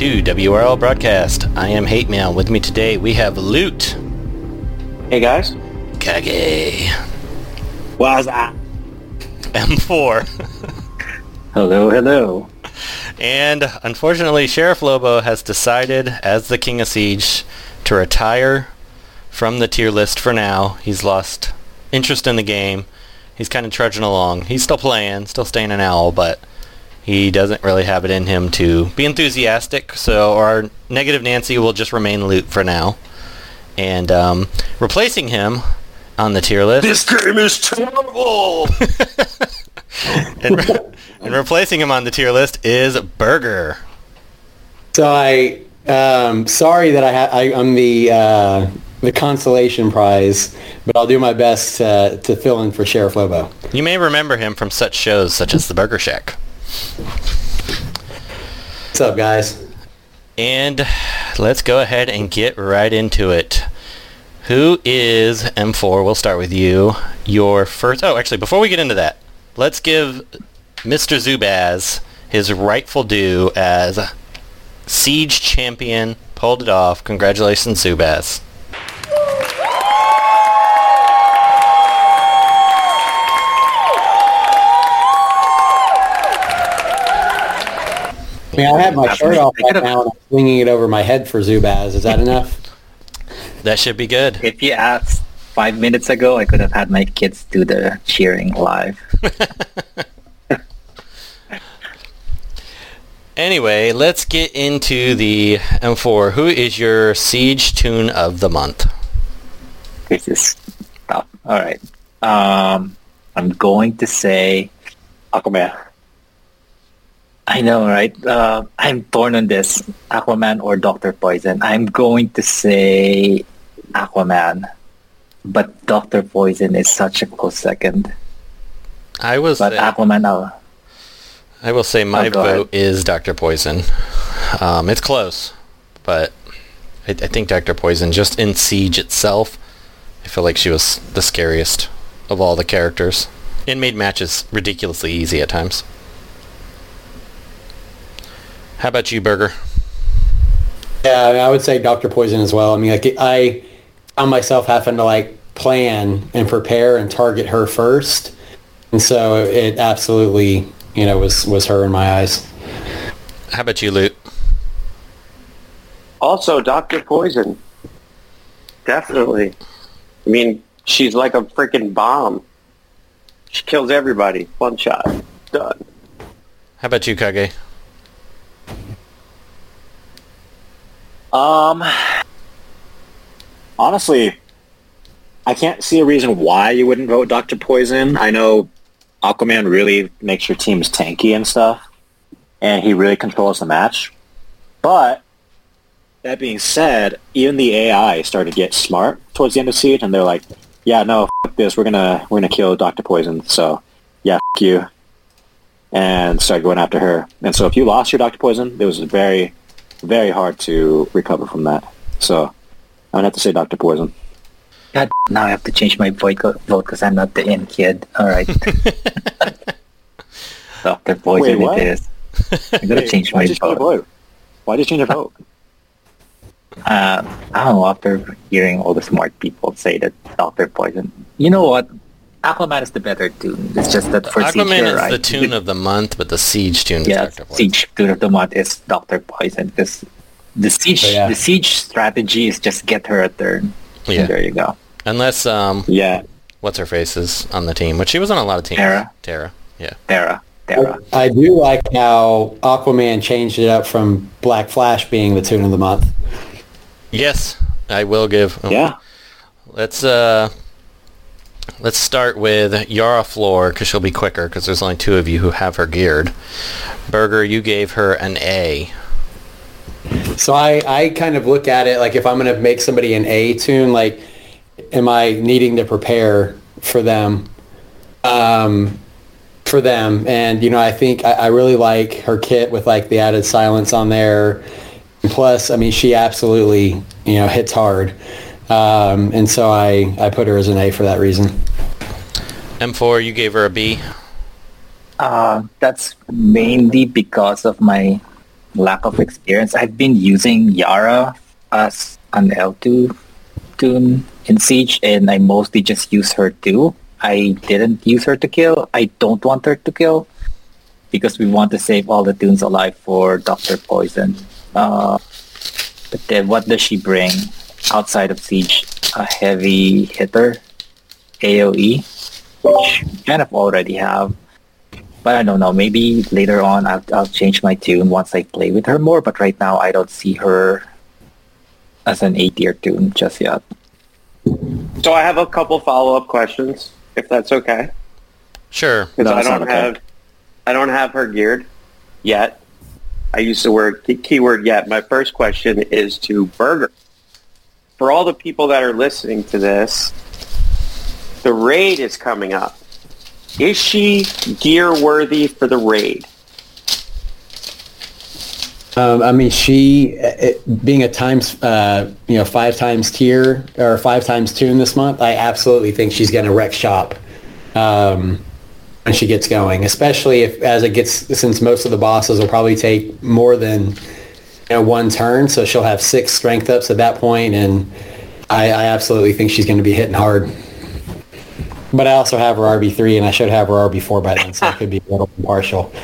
to WRL Broadcast. I am Hate Mail. With me today we have Loot, Hey guys. Kage, that? M4, Hello, hello. and unfortunately Sheriff Lobo has decided, as the King of Siege, to retire from the tier list for now. He's lost interest in the game. He's kind of trudging along. He's still playing, still staying an owl, but he doesn't really have it in him to be enthusiastic. So our negative Nancy will just remain Loot for now. And um, replacing him on the tier list This game is terrible. and, re- and replacing him on the tier list is Burger. So I, um, sorry that I, ha- I I'm the uh, the consolation prize, but I'll do my best to, to fill in for Sheriff Lobo. You may remember him from such shows such as The Burger Shack. What's up, guys? And let's go ahead and get right into it. Who is M4? We'll start with you. Your first... Oh, actually, before we get into that, let's give Mr. Zubaz his rightful due as Siege Champion. Pulled it off. Congratulations, Zubaz. Mean, I have my shirt off right now and I'm swinging it over my head for Zubaz. Is that enough? That should be good. If you asked five minutes ago, I could have had my kids do the cheering live. Anyway, let's get into the M4. Who is your Siege Tune of the Month? This is tough. All right. Um, I'm going to say Aquaman. I know, right? Uh, I'm torn on this. Aquaman or Doctor Poison. I'm going to say Aquaman, but Doctor Poison is such a close second. I was... But Aquaman, I'll, I will say my Oh, vote is Dr. Poison. Um, it's close, but I, I think Dr. Poison, just in Siege itself, I feel like she was the scariest of all the characters. and made matches ridiculously easy at times. How about you, Burger? Yeah, I, mean, I would say Dr. Poison as well. I mean, like I found myself having to like plan and prepare and target her first, and so it absolutely, you know, was was her in my eyes. How about you, Loot? Also, Dr. Poison. Definitely. I mean, she's like a freaking bomb. She kills everybody. One shot. Done. How about you, Kage? Um, honestly, I can't see a reason why you wouldn't vote Doctor Poison. I know Aquaman really makes your teams tanky and stuff, and he really controls the match. But that being said, even the AI started to get smart towards the end of Siege, and they're like, "Yeah, no, f- this. We're gonna we're gonna kill Doctor Poison." So, yeah, f- you, and started going after her. And so, if you lost your Doctor Poison, it was very very hard to recover from that. So I'm gonna have to say Dr. Poison. God, now I have to change my vote because I'm not the in kid. All right. Doctor Poison Wait, what? it is. I'm gonna change my Why did you change your vote. vote? Why did you change your vote? Uh, I don't know, after hearing all the smart people say that Doctor Poison. You know what? Aquaman is the better tune. It's just that for Aquaman Siege, is right? the tune of the month, but the Siege tune yeah, is Dr. Poison. Siege tune of the month is Doctor Poison because the Siege Yeah. the Siege strategy is just get her a turn. Yeah. And there you go. Unless, um, Yeah. what's her face is on the team, which she was on a lot of teams. Tara. Tara. Yeah. Terra. Terra. I do like how Aquaman changed it up from Black Flash being the tune of the month. Yes, I will give. Yeah. Let's uh, let's start with Yara Flor because she'll be quicker because there's only two of you who have her geared. Burger, you gave her an A. So I, I kind of look at it like if I'm going to make somebody an A tune, like, am I needing to prepare for them? Um, for them. And, you know, I think I, I really like her kit with like the added silence on there. Plus, I mean, she absolutely, you know, hits hard. Um, and so I, I put her as an A for that reason. M4, you gave her a B. Uh, that's mainly because of my lack of experience. I've been using Yara as an L2 tune in Siege, and I mostly just use her too. I didn't use her to kill. I don't want her to kill because we want to save all the tunes alive for Doctor Poison. Uh, but then, what does she bring outside of Siege? A heavy hitter, AOE, which kind of already have. But I don't know. Maybe later on, I'll, I'll change my tune once I play with her more. But right now, I don't see her as an A tier tune just yet. So I have a couple follow-up questions, if that's okay. Sure. Because No, I don't not okay. have, I don't have her geared yet. I use the word key- keyword yet. My first question is to Burger. For all the people that are listening to this, the raid is coming up. Is she gear worthy for the raid? Um, I mean, she uh, it, being a times, uh, you know, five times tier or five times tune this month. I absolutely think she's going to wreck shop um, when she gets going. Especially if, as it gets, since most of the bosses will probably take more than you know one turn, so she'll have six strength ups at that point, and I, I absolutely think she's going to be hitting hard. But I also have her RB three, and I should have her RB four by then, so I could be a little impartial.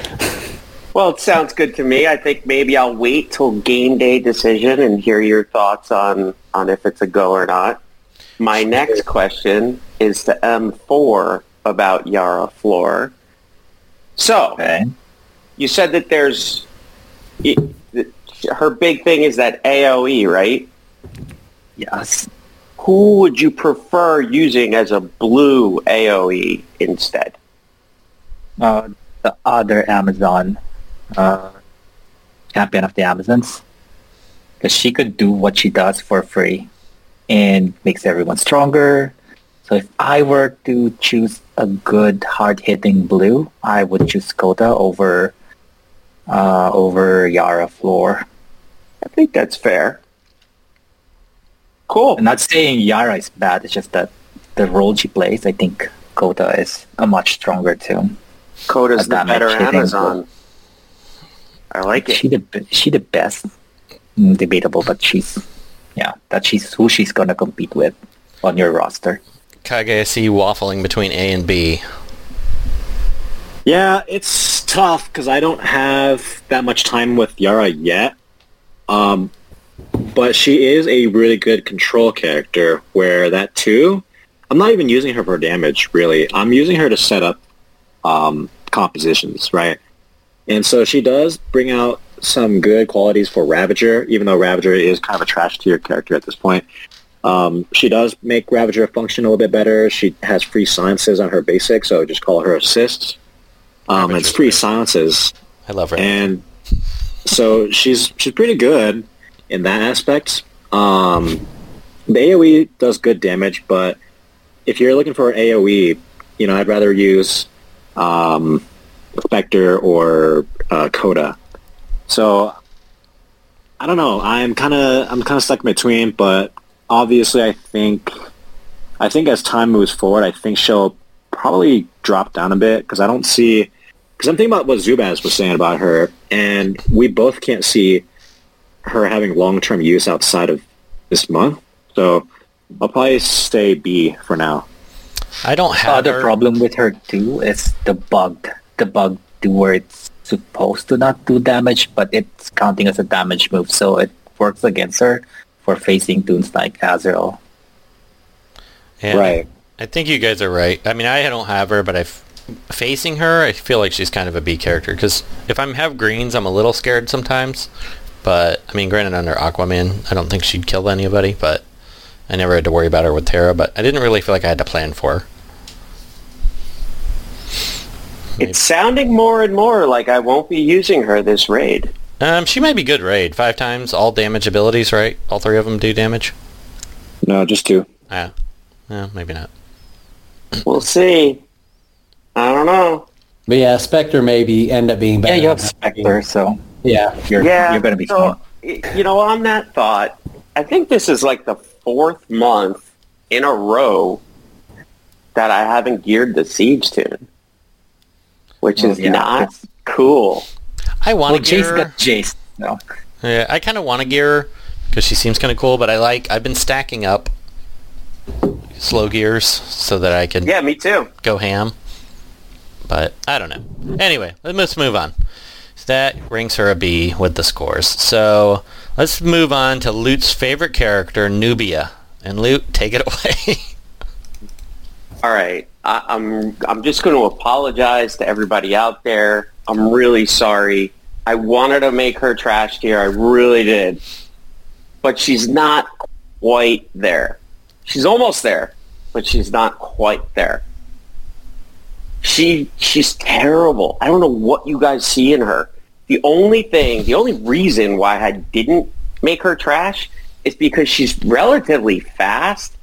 Well, it sounds good to me. I think maybe I'll wait till game day decision and hear your thoughts on, on if it's a go or not. My next question is to M4 about Yara Flor. So, Okay. you said that there's... Her big thing is that AoE, right? Yes. Who would you prefer using as a blue AoE instead? Uh, the other Amazon uh, champion of the Amazons, because she could do what she does for free, and makes everyone stronger. So if I were to choose a good hard hitting blue, I would choose Kota over uh, over Yara Flor. I think that's fair. Cool. I'm not saying Yara is bad. It's just that the role she plays, I think Kota is a much stronger too. Coda's the better Amazon. I like it. She the she the best. Mm, debatable, but she's yeah, that she's who she's gonna compete with on your roster. Kage, I see you waffling between A and B. Yeah, it's tough because I don't have that much time with Yara yet. Um, but she is a really good control character where that too, I'm not even using her for damage really. I'm using her to set up um, compositions, right? And so she does bring out some good qualities for Ravager, even though Ravager is kind of a trash tier character at this point. Um, she does make Ravager function a little bit better. She has free silences on her basic, so just call her assists. Um, it's free silences, I love her. and so she's she's pretty good in that aspect. Um, the AOE does good damage, but if you're looking for AOE, you know I'd rather use um, Spectre or uh, Coda. So I don't know. I'm kind of I'm kind of stuck in between, but obviously I think I think as time moves forward, I think she'll probably drop down a bit because I don't see because I'm thinking about what Zubaz was saying about her, and we both can't see her having long-term use outside of this month. So I'll probably stay B for now. I don't Uh, have the her. problem with her too is the bug. The bug to where it's supposed to not do damage, but it's counting as a damage move, so it works against her for facing tunes like Azrael. Yeah, Right. I think you guys are right. I mean, I don't have her, but I f- facing her, I feel like she's kind of a B character. Because if I have greens, I'm a little scared sometimes. But I mean, granted, under Aquaman, I don't think she'd kill anybody. But I never had to worry about her with Terra. But I didn't really feel like I had to plan for her. It's sounding more and more like I won't be using her this raid. Um, she might be good raid. Five times all damage abilities, right? All three of them do damage. No, just two. Yeah. Yeah, maybe not. We'll see. I don't know. But yeah, Spectre maybe end up being better. Yeah, you have Spectre, so yeah, you're, yeah, you're gonna be so, fine. You know, on that thought, I think this is like the fourth month in a row that I haven't geared the Siege tune. which is yeah, not cool. I want Well, to gear Jace her. got Jace. No. Yeah, I kind of want to gear her because she seems kind of cool. But I like I've been stacking up slow gears so that I can Yeah, me too. go ham. But I don't know. Anyway, let's move on. So that ranks her a B with the scores. So let's move on to Loot's favorite character, Nubia. And Lute, take it away. All right, I, I'm I'm just going to apologize to everybody out there. I'm really sorry. I wanted to make her trash tier. I really did, but she's not quite there. She's almost there, but she's not quite there. She she's terrible. I don't know what you guys see in her. The only thing, the only reason why I didn't make her trash is because she's relatively fast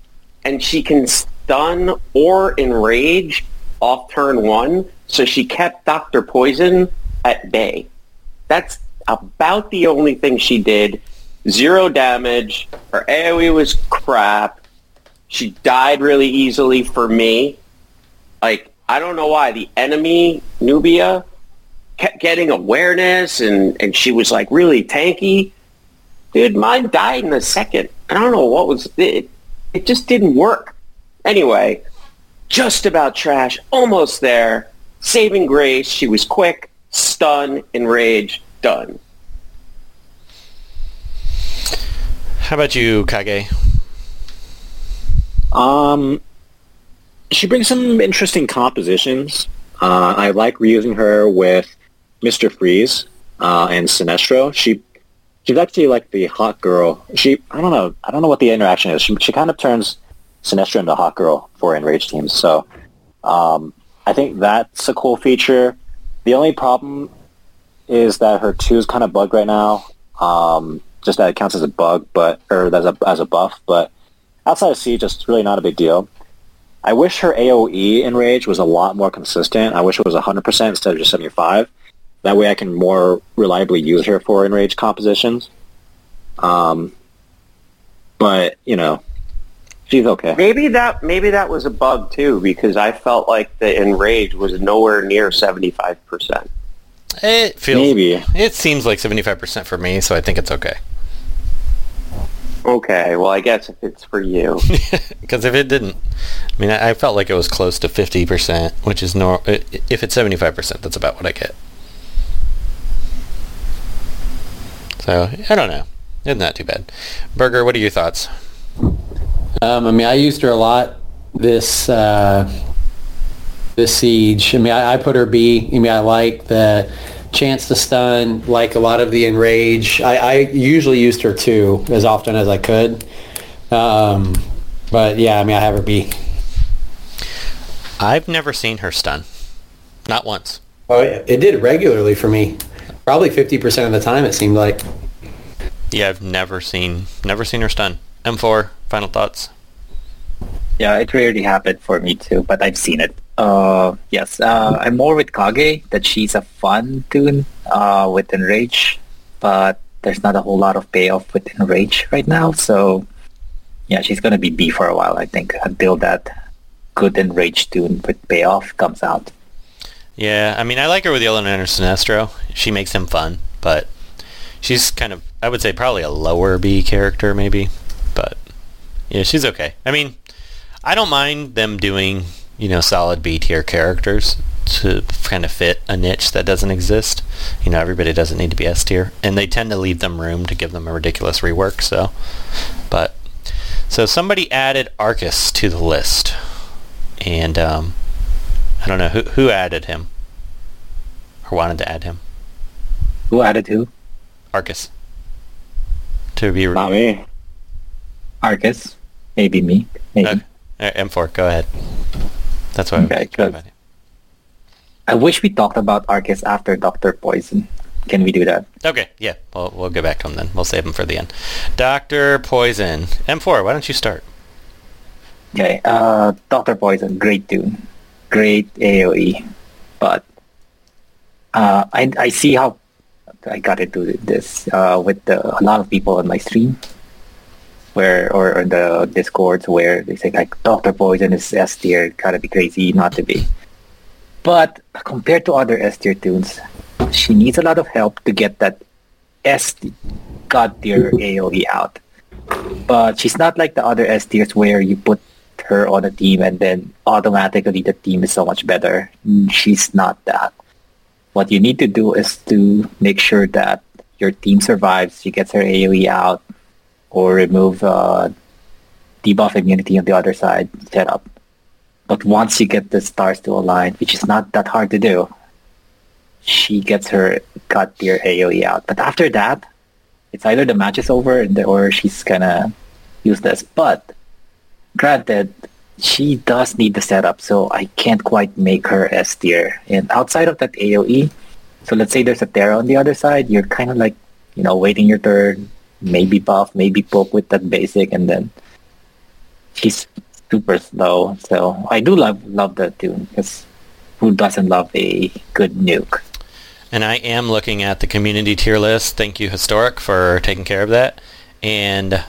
and she can stun or enrage off turn one. So she kept Dr. Poison at bay. That's about the only thing she did. Zero damage. Her AoE was crap. She died really easily for me. Like, I don't know why. The enemy, Nubia, kept getting awareness and, and she was like really tanky. Dude, mine died in a second. I don't know what was it. It just didn't work. Anyway, just about trash, almost there. Saving grace. She was quick, stun, enrage, done. How about you, Kage? Um, she brings some interesting compositions. Uh, I like reusing her with Mr. Freeze uh, and Sinestro. She she's actually like the hot girl. She I don't know I don't know what the interaction is. She she kind of turns Sinestro into hot girl for enraged teams. So um, I think that's a cool feature. The only problem is that her two is kind of bugged right now. Um, just that it counts as a bug, but or as a as a buff, but outside of siege, it's really not a big deal. I wish her AOE in Rage was a lot more consistent. I wish it was 100% instead of just 75. That way I can more reliably use her for Enrage compositions. Um, but, you know, she's okay. Maybe that maybe that was a bug too because I felt like the enrage was nowhere near seventy five percent. It feels. Maybe. It seems like 75% for me, so I think it's okay. Okay, well I guess if it's for you, Because if it didn't, I mean, I, I felt like it was close to 50%, which is normal. If it's 75%, that's about what I get. So, I don't know. It's not that too bad. Burger, what are your thoughts? Um, I mean, I used her a lot this uh, this siege. I mean, I, I put her B. I mean, I like the chance to stun, like a lot of the enrage. I, I usually used her too as often as I could. Um, but yeah, I mean, I have her B. I've never seen her stun. Not once. Oh, yeah. it did regularly for me. Probably 50% of the time, it seemed like. Yeah, I've never seen never seen her stun. M4, final thoughts? Yeah, it rarely happened for me too, but I've seen it. Uh, yes, uh, I'm more with Kage that she's a fun tune uh, with Enrage, but there's not a whole lot of payoff with Enrage right now. So yeah, she's gonna be B for a while, I think, until that good Enrage tune with payoff comes out. Yeah, I mean, I like her with Yellow and Sinestro. She makes him fun, but she's kind of, I would say, probably a lower B character, maybe. But yeah, she's okay. I mean, I don't mind them doing, you know, solid B tier characters to kind of fit a niche that doesn't exist. You know, everybody doesn't need to be S tier, and they tend to leave them room to give them a ridiculous rework. So, but so somebody added Arcus to the list, and um, I don't know who who added him or wanted to add him. Who added who? Arcus. To be Not me. Arcus? Maybe me. Maybe. Okay. Uh, M4. Go ahead. That's what Okay, I. I wish we talked about Arcus after Doctor Poison. Can we do that? Okay. Yeah. We'll we'll get back to him then. We'll save him for the end. Doctor Poison. M4. Why don't you start? Okay, uh, Doctor Poison, great tune, great AOE, but uh, I I see how I got into this uh, with the, a lot of people on my stream, where or in the discords where they say like Doctor Poison is S tier, gotta be crazy not to be. But compared to other S tier tunes, she needs a lot of help to get that S god tier AoE out. But she's not like the other S tiers where you put her on a team and then automatically the team is so much better. Mm, she's not that. What you need to do is to make sure that your team survives, she gets her AoE out, or remove uh, debuff immunity on the other side setup. But once you get the stars to align, which is not that hard to do, she gets her god tier AoE out. But after that, it's either the match is over or she's gonna useless. But granted, she does need the setup, so I can't quite make her S tier. And outside of that AoE, so let's say there's a Terra on the other side, you're kind of like, you know, waiting your turn, maybe buff, maybe poke with that basic, and then she's super slow. So I do love love that tune because who doesn't love a good nuke? And I am looking at the community tier list. Thank you, Historic, for taking care of that. And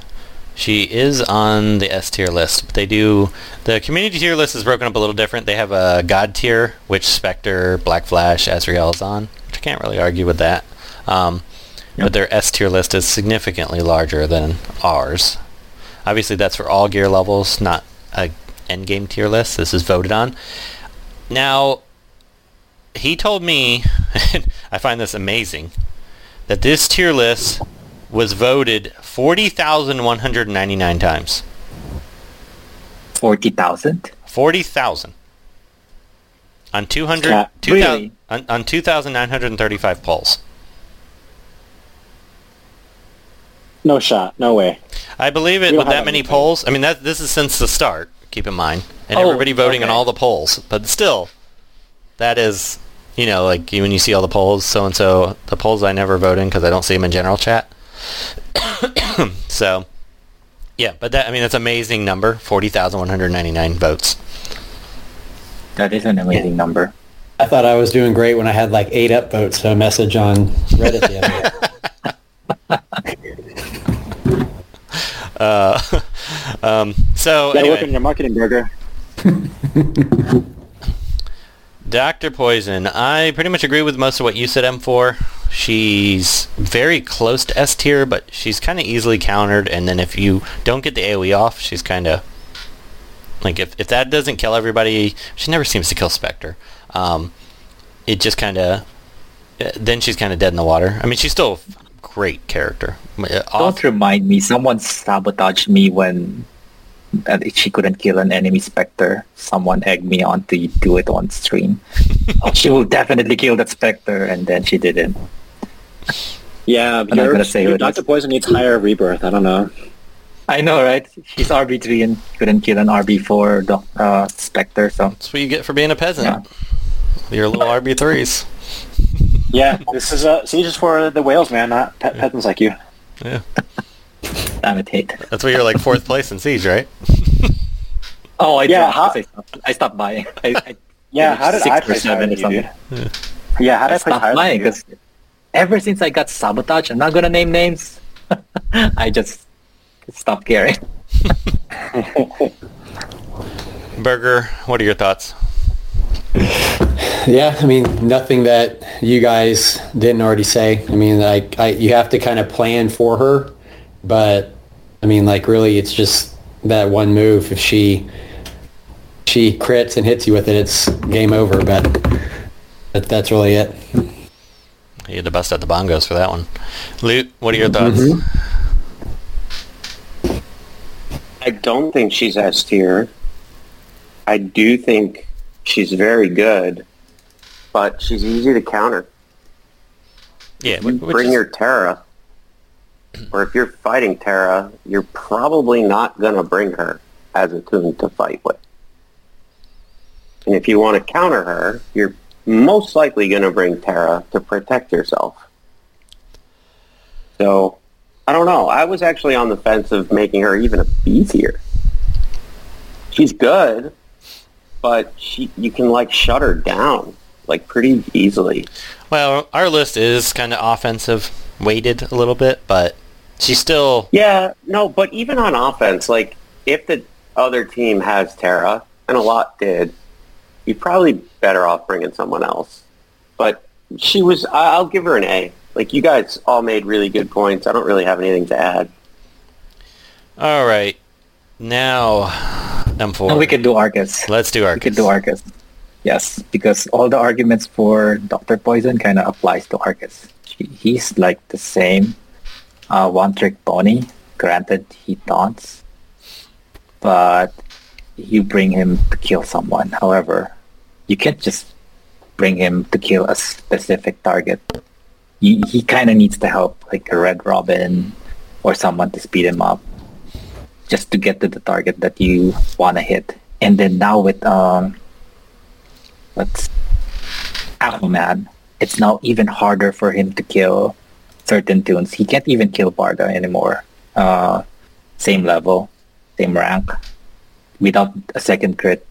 she is on the S tier list. But They do the community tier list is broken up a little different. They have a God tier, which Spectre, Black Flash, Azrael is on. Which I can't really argue with that. Um, But their S tier list is significantly larger than ours. Obviously, that's for all gear levels, not a end game tier list. This is voted on. Now, he told me, and I find this amazing, that this tier list was voted 40,199 times. Forty thousand. 40,000. On 200, Yeah, 2000 really? on, on 2,935 polls. No shot. No way. I believe it We with that that many many polls. I mean, that this is since the start. Keep in mind, and Oh, everybody voting on okay. all the polls. But still, that is, you know, like when you see all the polls, so and so, the polls I never vote in because I don't see them in general chat. so, yeah, but that I mean, that's an amazing number. Forty thousand one hundred ninety-nine votes. That is an amazing number. I thought I was doing great when I had like eight upvotes to a message on Reddit the other day. Uh, um, so Gotta work on your marketing, Burger. Dr. Poison, I pretty much agree with most of what you said, M4. She's very close to S tier, but she's kind of easily countered, and then if you don't get the AoE off, she's kind of... Like, if, if that doesn't kill everybody, she never seems to kill Spectre. Um, it just kind of... Then she's kind of dead in the water. I mean, she's still great character. Uh, Don't remind me. Someone sabotaged me when uh, she couldn't kill an enemy Spectre. Someone egged me on to do it on stream. oh, she will definitely kill that Spectre, and then she didn't. Yeah, I'm not your, gonna say who your it Dr. is. Poison needs higher rebirth. I don't know. I know, right? She's RB three and couldn't kill an RB four doc- uh, Spectre. So that's what you get for being a peasant. Yeah. Your little RB3s. Yeah, this is uh, Siege is for the whales, man, not pe- peasants like you. Yeah. damn it, hate. That's why you're like fourth place in Siege, right? Oh, I Yeah, how- I, stopped, I stopped buying. I, I Yeah, how did six I or seven than or you, dude? something. Yeah, how did I I place stopped buying because ever since I got sabotaged, I'm not gonna name names. I just stopped caring. Burger, what are your thoughts? Yeah, I mean, nothing that you guys didn't already say. I mean, like, I, you have to kind of plan for her, but I mean, like, really, it's just that one move. If she she crits and hits you with it, it's game over. But that, that's really it. You had to bust out the bongos for that one. Loot, what are your mm-hmm. thoughts? I don't think she's S tier. I do think she's very good, but she's easy to counter. Yeah, You bring is- your Terra, or if you're fighting Terra, you're probably not going to bring her as a tune to fight with. And if you want to counter her, you're most likely going to bring Terra to protect yourself. So, I don't know. I was actually on the fence of making her even a B tier. She's good, but she you can like shut her down like pretty easily. well, our list is kind of offensive weighted a little bit, but she's still Yeah, no, but even on offense, like if the other team has Terra, and a lot did, you're probably better off bringing someone else. But she was. I- I'll give her an A. Like you guys all made really good points. I don't really have anything to add. All right. Now, M4. No, we can do Arcus. Let's do Argus. We Arcus. can do Arcus. Yes, because all the arguments for Doctor Poison kind of applies to Arcus. He- He's like the same uh, one-trick pony. Granted, he taunts, but you bring him to kill someone. However, you can't just bring him to kill a specific target. He, he kind of needs to help, like a Red Robin or someone to speed him up just to get to the target that you want to hit. And then now with um, what's Aquaman, it's now even harder for him to kill certain tunes. He can't even kill Barda anymore. Uh, same level, same rank, without a second crit,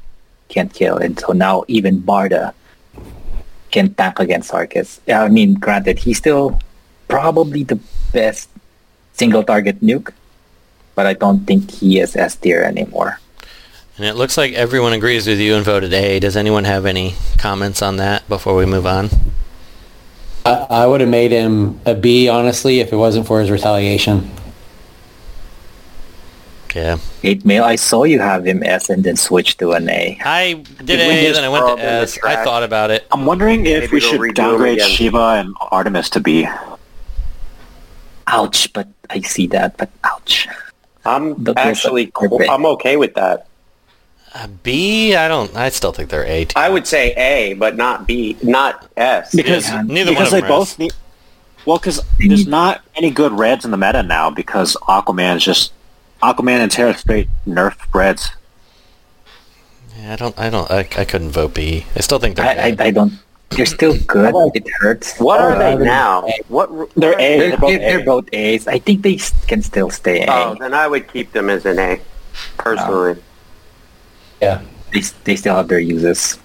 can't kill. And so now even Barda can tank against Arcus. I mean, granted, he's still probably the best single target nuke, but I don't think he is S tier anymore. And it looks like everyone agrees with you and voted A. Does anyone have any comments on that before we move on? I, I would have made him a B, honestly, if it wasn't for his retaliation. Yeah. Hate Mail, I saw you have him S and then switch to an A. I did Did A, just then I went to him in the S. I thought about it. I'm wondering if Maybe we should downgrade again. Shiva and Artemis to B. Ouch, but I see that, but ouch. I'm The- the- actually. cool. I'm okay with that. Uh, B, I don't. I still think they're A. Too. I would say A, but not B, not S. Because Yeah, neither one because of they them are both need. Well, because there's not any good reds in the meta now because Aquaman is just Aquaman and Terra straight nerf reds. Yeah, I don't. I don't. I, I couldn't vote B. I still think they're I, I, A. I don't. They're still good. It hurts. What are they Uh, now? What? They're A. They're, They're both they're, they're A. both A's. I think they can still stay A. Oh, then I would keep them as an A, personally. Yeah. They, they still have their uses.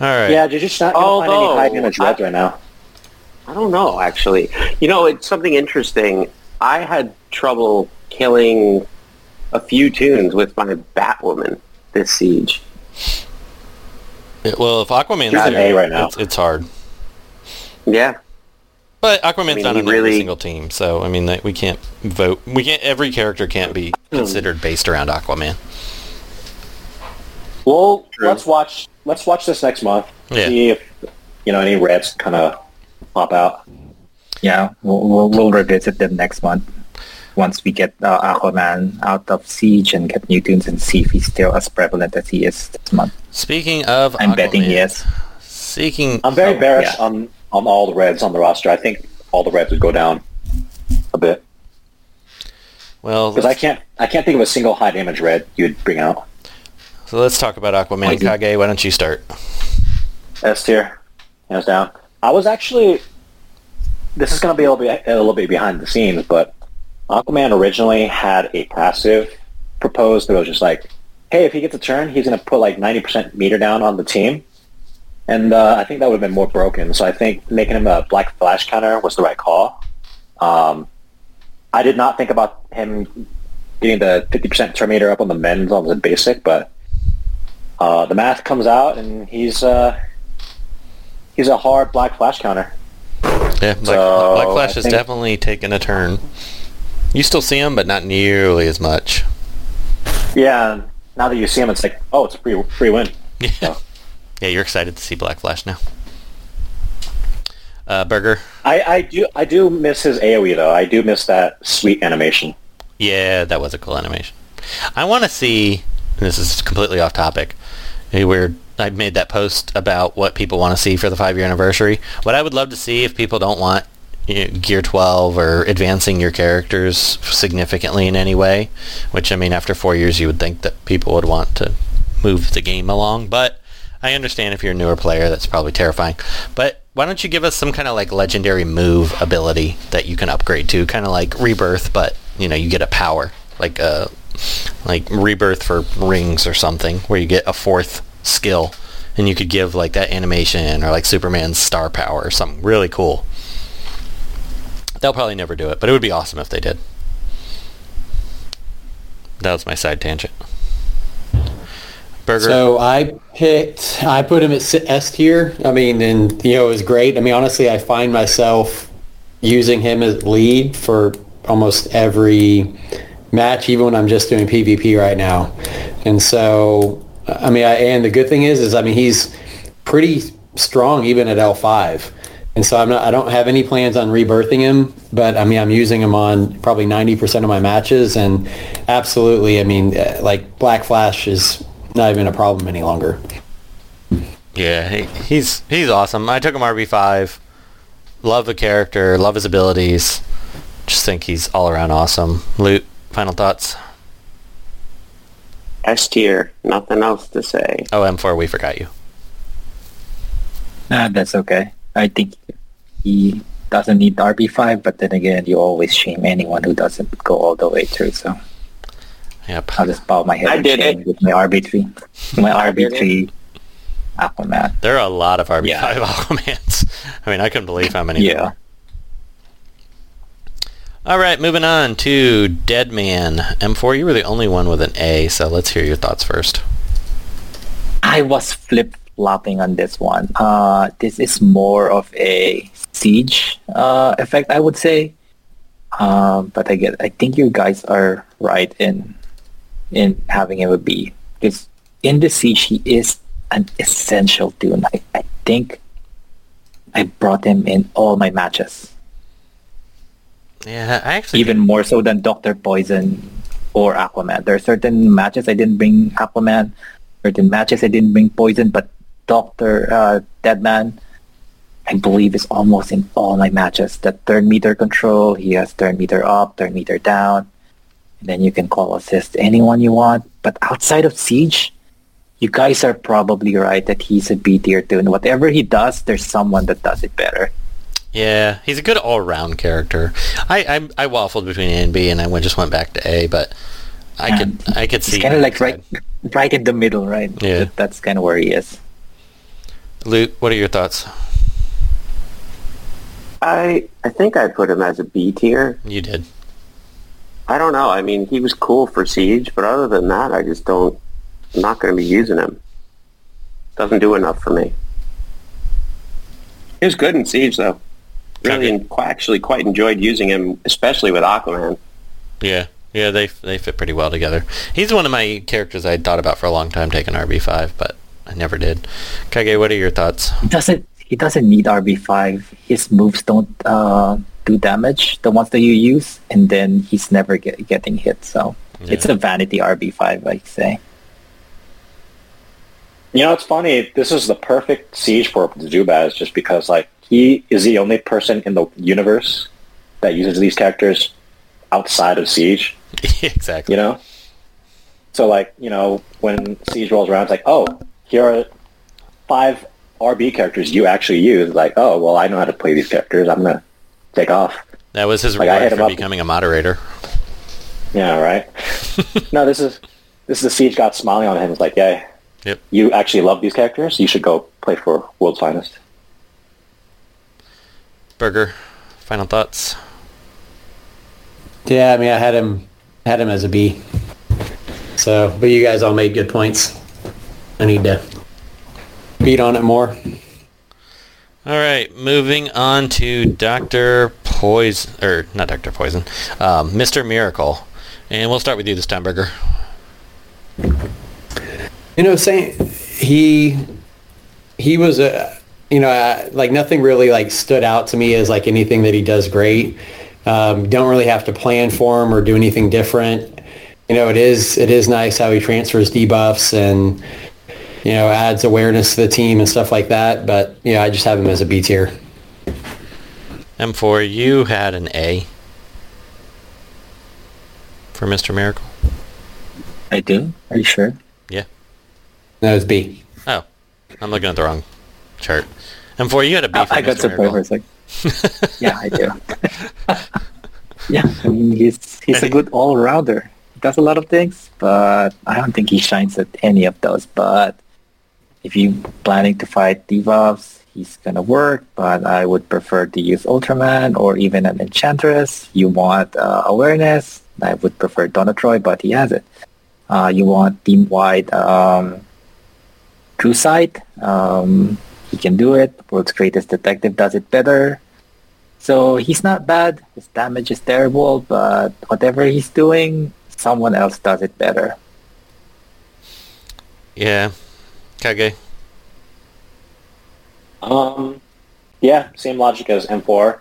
All right. Yeah, you're just not going to find any Although, high damage reds right now. I don't know, actually. You know, it's something interesting. I had trouble killing a few tunes with my Batwoman this siege. Yeah, Well, if Aquaman's He's an there, A right now. It's, it's hard. Yeah. But Aquaman's mean, not he on every really- single team, so I mean, we can't vote. We can't. Every character can't be Hmm. considered based around Aquaman. Well, True. let's watch. Let's watch this next month. Yeah. See if you know any reds kind of pop out. Yeah, we'll, we'll, we'll revisit them next month once we get uh, Aquaman out of Siege and get new tunes and see if he's still as prevalent as he is this month. Speaking of, I'm Aquaman, betting yes. Speaking, I'm very So, bearish yeah. on on all the reds on the roster. I think all the reds would go down a bit well, because I can't I can't think of a single high damage red you'd bring out. so let's talk about Aquaman. Wait, Kage, why don't you start? S tier, hands down. I was actually. This is going to be a little bit a little bit behind the scenes, but Aquaman originally had a passive proposed that was just like, hey, if he gets a turn, he's going to put like ninety percent meter down on the team, and uh, I think that would have been more broken. So I think making him a black flash counter was the right call. Um, I did not think about him getting the fifty percent turn meter up on the men's on the basic, but uh, the math comes out, and he's uh, he's a hard black flash counter. Yeah, Black, So, Black Flash I has definitely taken a turn. You still see him, but not nearly as much. Yeah, now that you see him, it's like, oh, it's a free free win. Yeah, yeah, you're excited to see Black Flash now. Uh, Burger, I, I do I do miss his AOE though. I do miss that sweet animation. yeah, that was a cool animation. I want to see. And this is completely off topic. Where I made that post about what people want to see for the five year anniversary. What I would love to see if people don't want Gear 12 or advancing your characters significantly in any way, which I mean, after four years, you would think that people would want to move the game along. But I understand if you're a newer player, that's probably terrifying. But why don't you give us some kind of like legendary move ability that you can upgrade to, kind of like Rebirth, but you know, you get a power like a like Rebirth for rings or something, where you get a fourth skill, and you could give like that animation or like Superman's star power or something really cool. They'll probably never do it, but it would be awesome if they did. That was my side tangent. Burger. So I picked, I put him at S- tier. I mean, and you know, it was great. I mean, honestly, I find myself using him as lead for almost every match, even when I'm just doing PvP right now. And so, I mean, I, and the good thing is, is I mean, he's pretty strong even at L5. And so I'm not, I don't have any plans on rebirthing him, but I mean, I'm using him on probably 90% of my matches. And absolutely, I mean, uh, like Black Flash is not even a problem any longer. Yeah, he, he's he's awesome. I took him RB five. Love the character, love his abilities. Just think he's all around awesome. Loot, final thoughts. S tier. Nothing else to say. Oh, M4, we forgot you. Nah, that's okay. I think he doesn't need RB5, but then again, you always shame anyone who doesn't go all the way through. So Yep. I'll just bow my head I and did shame it. with my RB3. My RB3 Aquaman. There are a lot of RB5 Yeah. Aquamans. I mean, I couldn't believe how many. there Yeah. All right, moving on to Deadman. M4, you were the only one with an A, so let's hear your thoughts first. I was flip flopping on this one. Uh, this is more of a siege uh, effect, I would say. Um, but I get, I think you guys are right in in having him a B because in the siege he is an essential tune. I, I think I brought him in all my matches, Yeah, I actually even more so than Doctor Poison or Aquaman. There are certain matches I didn't bring Aquaman, certain matches I didn't bring Poison, but Doctor uh, Deadman, I believe is almost in all my matches. That turn meter control, he has turn meter up, turn meter down, and then you can call assist anyone you want. But outside of Siege, you guys are probably right that he's a B tier too. And whatever he does, there's someone that does it better. Yeah, he's a good all-round character. I I, I waffled between A and B, and I went, just went back to A, but I could I could see. Kind of like right, right in the middle, right? Yeah. That's kind of where he is. Side. Loot, what are your thoughts? I I think I put him as a B tier. You did. I don't know. I mean, he was cool for Siege, but other than that, I just don't. I'm not going to be using him. Doesn't do enough for me. He was good in Siege, though. Really, and quite, actually, quite enjoyed using him, especially with Aquaman. Yeah, yeah, they they fit pretty well together. He's one of my characters I thought about for a long time taking RB five, but I never did. Kage, what are your thoughts? He doesn't. He doesn't need RB five. His moves don't uh, do damage. The ones that you use, and then he's never get, getting hit. So it's a vanity RB five, I say. You know, it's funny. This is the perfect siege for Zubaz just because, like, he is the only person in the universe that uses these characters outside of Siege, exactly. you know? So, like, you know, when Siege rolls around, it's like, oh, here are five RB characters you actually use. Like, oh, well, I know how to play these characters. I'm going to take off. That was his Like, I reward hit him for up- becoming a moderator. Yeah, right? no, this is this is the Siege God smiling on him. It's like, yeah, Yep. you actually love these characters. You should go play for World's Finest. Burger, final thoughts. Yeah, I mean, I had him had him as a B. So, but you guys all made good points. I need to beat on it more. All right, moving on to Doctor Poison, or not Doctor Poison, um, Mister Miracle, and we'll start with you this time, Burger. You know, saying he he was a you know uh, like nothing really like stood out to me as like anything that he does great. Um, don't really have to plan for him or do anything different. You know, it is it is nice how he transfers debuffs and you know adds awareness to the team and stuff like that. But yeah, I just have him as a B tier. M4, you had an A for Mister Miracle. I do. Are you sure? Yeah. No, it's B. Oh, I'm looking at the wrong chart. M4, you had a B I, for I got Mr. surprised for a Miracle. sec. yeah, I do. yeah, I mean, he's he's a good all rounder. He does a lot of things, but I don't think he shines at any of those. But if you planning to fight debuffs, he's gonna work. But I would prefer to use Ultraman or even an Enchantress. You want uh, awareness? I would prefer Donna Troy, but he has it. Uh, you want team wide um, True Sight. Um, he can do it. World's Greatest Detective does it better. So he's not bad. His damage is terrible, but whatever he's doing, someone else does it better. Yeah. Kage. Um, yeah, same logic as M4.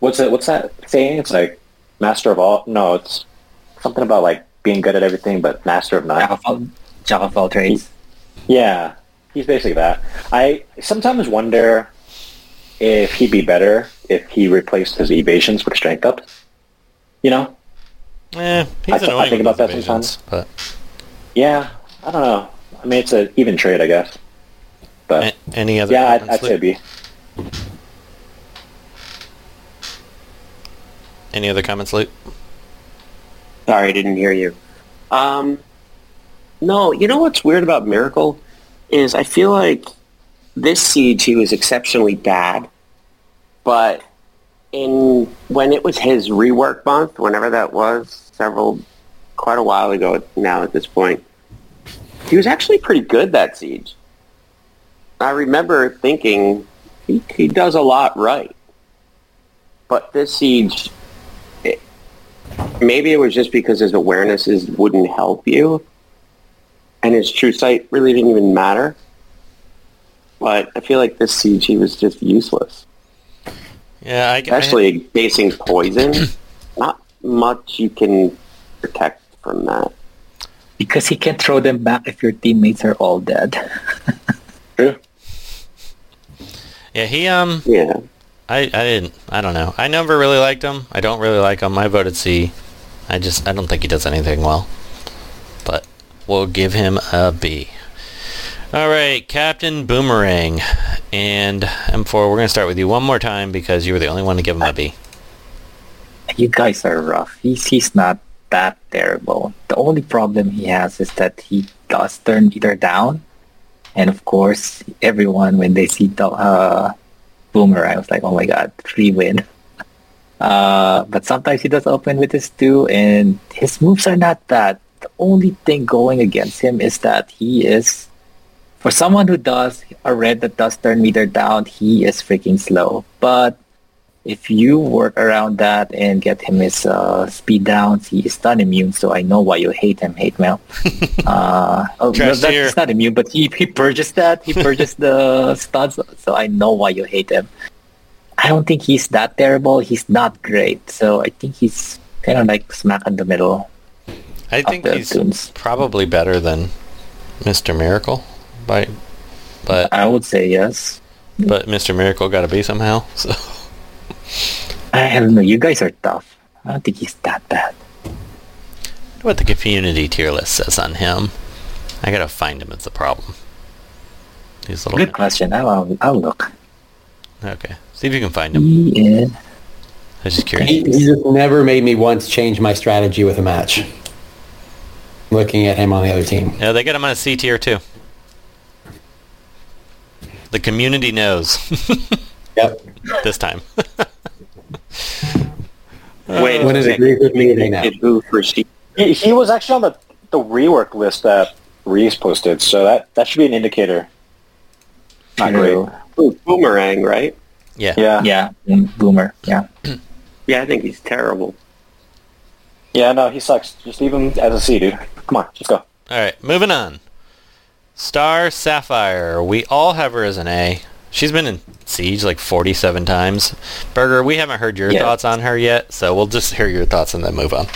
What's it? What's that saying? It's like master of all. No, it's something about like being good at everything, but master of none. Jack of all, jack of all trades. Yeah, he's basically that. I sometimes wonder if he'd be better if he replaced his evasions with strength ups. You know? Yeah, he's I th- I think about that evasions, but Yeah, I don't know. I mean, it's an even trade, I guess. But a- any other yeah, I'd, comments, I'd say Luke? B. Any other comments, Luke? Sorry, I didn't hear you. Um, no, you know what's weird about Miracle is I feel like this siege he was exceptionally bad, but in when it was his rework month, whenever that was, several quite a while ago now at this point, he was actually pretty good that siege. I remember thinking he, he does a lot right, but this siege maybe it was just because his awarenesses wouldn't help you and his true sight really didn't even matter. But i feel like this siege he was just useless. Yeah, I, especially basing poison. Not much you can protect from that Because he can't throw them back if your teammates are all dead. True. Yeah, he um, yeah I, I didn't, I don't know. I never really liked him. I don't really like him. I voted C. I just, I don't think he does anything well. But we'll give him a B. All right, Captain Boomerang and M4. We're gonna start with you one more time because you were the only one to give him a B. you guys are rough. He's he's not that terrible. The only problem he has is that he does turn meter down, and of course, everyone when they see the uh, boomerang, was like, "Oh my god, free win." Uh, but sometimes he does open with his two, and his moves are not bad. The only thing going against him is that he is, for someone who does a red that does turn meter down, he is freaking slow. But if you work around that and get him his uh, speed downs, he is stun immune. So I know why you hate him, Hate Mail. uh, oh, no, that's he's not immune, but he, he purges that. He purchased the stuns, so I know why you hate him. I don't think he's that terrible. He's not great, so I think he's kind of like smack in the middle. I think he's tunes. probably better than Mr. Miracle, by, but I would say yes. but Mr. Miracle got to be somehow. So I don't know. You guys are tough. I don't think he's that bad. what the community tier list says on him. I gotta find him. It's the problem. These little. Good question. I'll, I'll look. Okay, see if you can find him. He is I was just curious. He, he just never made me once change my strategy with a match. Looking at him on the other team. Yeah, they got him on a C tier too. The community knows Yep. this time. Wait a When it second. agrees with me, they know. Did boo for C- He, he was actually on the, the rework list that Reese posted, so that, that should be an indicator. Not great. true. Ooh, boomerang right Yeah. Yeah. Yeah, boomer. Yeah. yeah i think he's terrible Yeah, no, he sucks. Just leave him as a C, dude. Come on, let's go. All right, moving on. Star Sapphire. We all have her as an A. She's been in Siege like 47 times. Burger, we haven't heard your Yeah. thoughts on her yet, so we'll just hear your thoughts and then move on.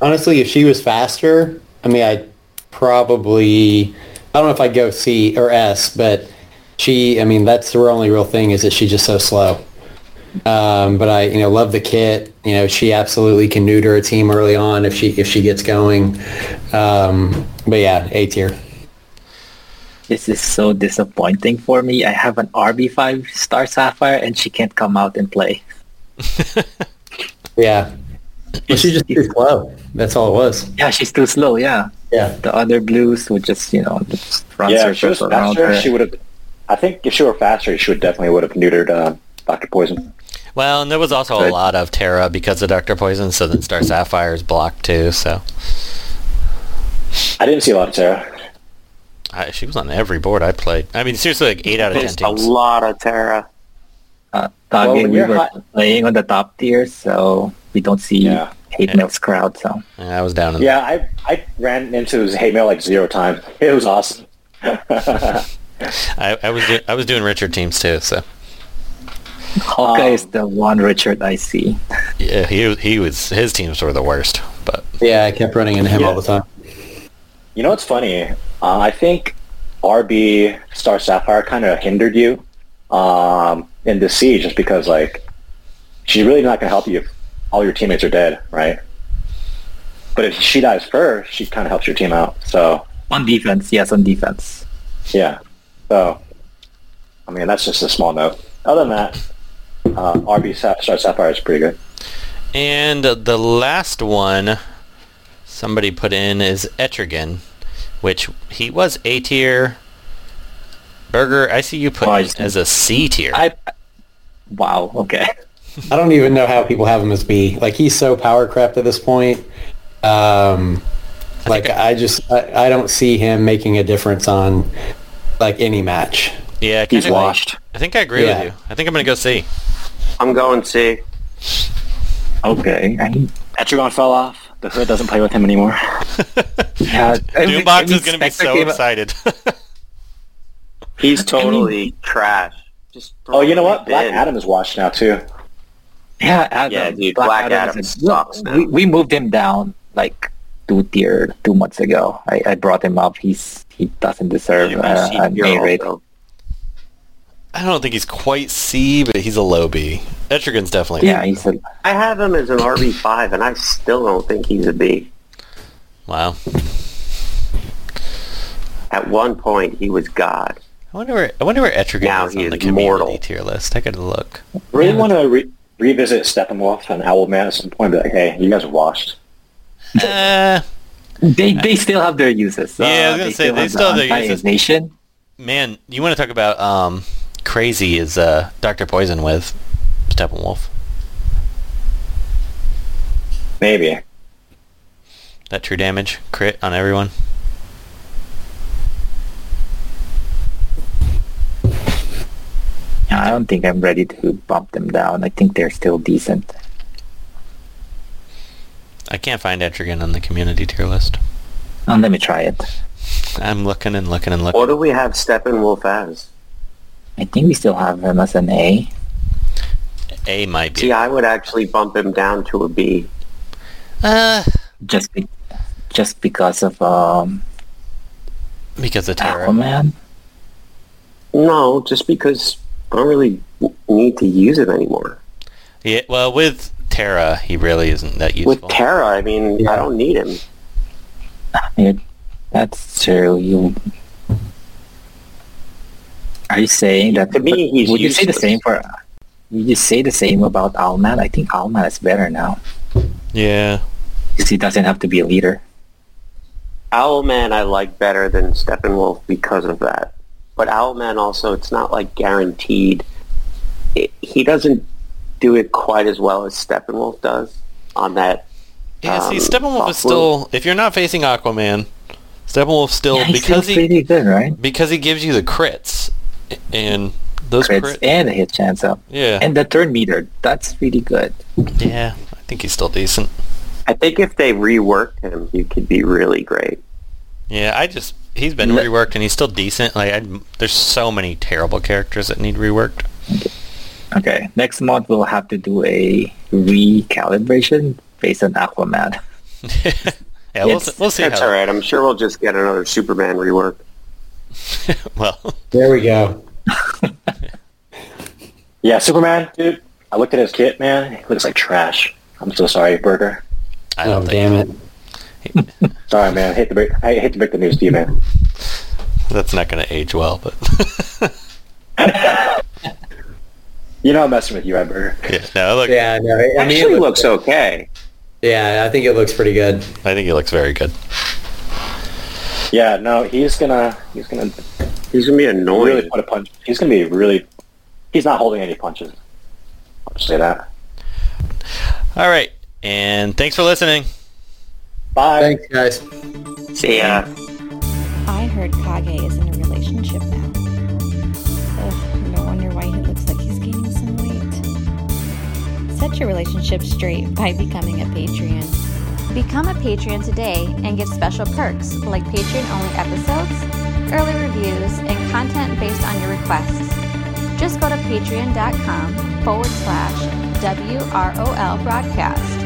Honestly, if she was faster, I mean, I'd probably, I don't know if I'd go C or S, but she, I mean, that's her only real thing is that she's just so slow. Um, but I, you know, love the kit. You know, she absolutely can neuter a team early on if she if she gets going. Um, but yeah, A tier. This is so disappointing for me. I have an RB5 Star Sapphire and she can't come out and play. Yeah, well, she's just too slow. That's all it was. Yeah, she's too slow, yeah. Yeah, The other blues would just, you know, just run yeah, she was circles around faster, her. she would have... I think if she were faster, she would definitely would have neutered uh, Dr. Poison. Well, and there was also a lot of Terra because of Dr. Poison, so then Star Sapphire's blocked too, so. I didn't see a lot of Terra. I, she was on every board I played. I mean, seriously, like eight out of ten There's a lot of Terra. Uh, Well, Doggy, when we you're were hot- playing on the top tier, so we don't see Yeah. hate Yeah. mail's crowd. So Yeah, I was down in. Yeah, I I ran into his hate mail like zero times. It was awesome. I, I was do, I was doing Richard teams too. So Hawkeye Um, is the one Richard I see. yeah, he he was his teams were the worst. But Yeah, I kept running into him Yeah. all the time. You know what's funny? Uh, I think RB Star Sapphire kind of hindered you um, in the siege just because like she's really not going to help you if all your teammates are dead, right? But if she dies first, she kind of helps your team out. So On defense, yes, on defense. yeah. So I mean that's just a small note. Other than that, uh, RB Star Sapphire is pretty good. and the last one somebody put in is Etrigan, which he was A tier. Burger, I see you put Oh, him just- as a C tier. I. Wow. Okay. I don't even know how people have him as B. Like he's so power crept at this point. Um, like I just I, I don't see him making a difference on like any match. yeah, He's kinda- washed. I think I agree Yeah. with you. I think I'm gonna go C. I'm going C. Okay. I, Etrigan fell off. The hood doesn't play with him anymore. yeah, Doombox is gonna be so came- excited. He's totally trash. Just Oh, you know what? Black in. Adam is washed now too. Yeah, Adam, Yeah, dude, Black Adam is- sucks now. We, we moved him down like two tier two months ago. I, I brought him up. He's he doesn't deserve Yeah, uh, he's a C tier A rate. I don't think he's quite C, but he's a low B. Etrigan's definitely Yeah, he's a, I have him as an RB5, and I still don't think he's a B. wow. At one point, he was God. I wonder where I wonder where Etrigan Now is he on the is community mortal. tier list. I gotta look. Really want to re- revisit Steppenwolf and Owlman at some point. Be like, hey, you guys are washed. Uh, they they still have their uses. Yeah, I was Uh, gonna say, they have still have their uses. anti-nation. man, you want to talk about um, crazy is uh, Doctor Poison with Steppenwolf. Maybe. That true damage crit on everyone. I don't think I'm ready to bump them down. I think they're still decent. I can't find Etrigan on the community tier list. Uh, let me try it. I'm looking and looking and looking. What do we have Steppenwolf as? I think we still have him as an A. A might be. See, I would actually bump him down to a B. Uh, just be, just because of um because of Terra. Aquaman. No, just because I don't really need to use it anymore. Yeah, well, with Terra, he really isn't that useful. With Terra, I mean, Yeah. I don't need him. Yeah, that's true. You are you saying that? To me, he's would you say the same for? Would just say the same about Owlman? I think Owlman is better now yeah. because he doesn't have to be a leader. Owlman I like better than Steppenwolf because of that. But Owlman also, it's not like guaranteed. It, he doesn't do it quite as well as Steppenwolf does on that. Yeah, see, Um, Steppenwolf is Aqua- still. If you're not facing Aquaman, Steppenwolf still yeah, he's because still he good, right? because he gives you the crits and those Crits crits. and a hit chance up, Yeah, and the turn meter. That's really good. yeah. I think he's still decent. I think if they reworked him, he could be really great. Yeah, I just he's been Le- reworked and he's still decent. Like, I, there's so many terrible characters that need reworked. Okay, next month we'll have to do a recalibration based on Aquaman. yeah, we'll, we'll see That's how. all right. I'm sure we'll just get another Superman rework. well, There we go. Yeah, Superman, dude. I looked at his kit, man. He looks like trash. I'm so sorry, Burger. I Oh don't think damn it! Sorry, man. I hate to break. I hate to break the news to you, man. that's not going to age well. But You know I'm messing with you, right, Burger? yeah, no, look, Yeah, no. I mean, it Actually, looks okay. Yeah, I think it looks pretty good. I think he looks very good. Yeah, no, he's gonna he's gonna He's gonna be really annoying. put a punch. He's gonna be really. He's not holding any punches. I'll just say that. All right, and thanks for listening. Bye. Thanks, guys. See ya. I heard heard Kage is in a relationship now. Ugh, no wonder why he looks like he's gaining some weight. Set your relationship straight by becoming a Patreon. Become a Patreon today and get special perks like Patreon only episodes, early reviews, and content based on your requests. Just go to patreon.com forward slash WROL broadcast